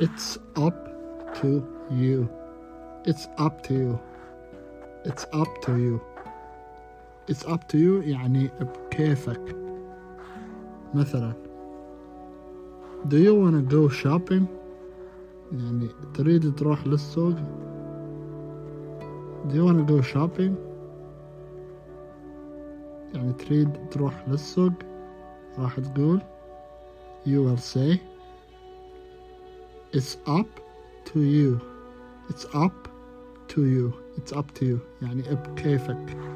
It's up to you. It's up to you. It's up to you. It's up to you يعني بكيفك. مثلا Do you wanna go shopping? يعني تريد تروح للسوق؟ Do you wanna go shopping? يعني تريد تروح للسوق راح تقول You will say It's up to you It's up to you It's up to you يعني بكيفك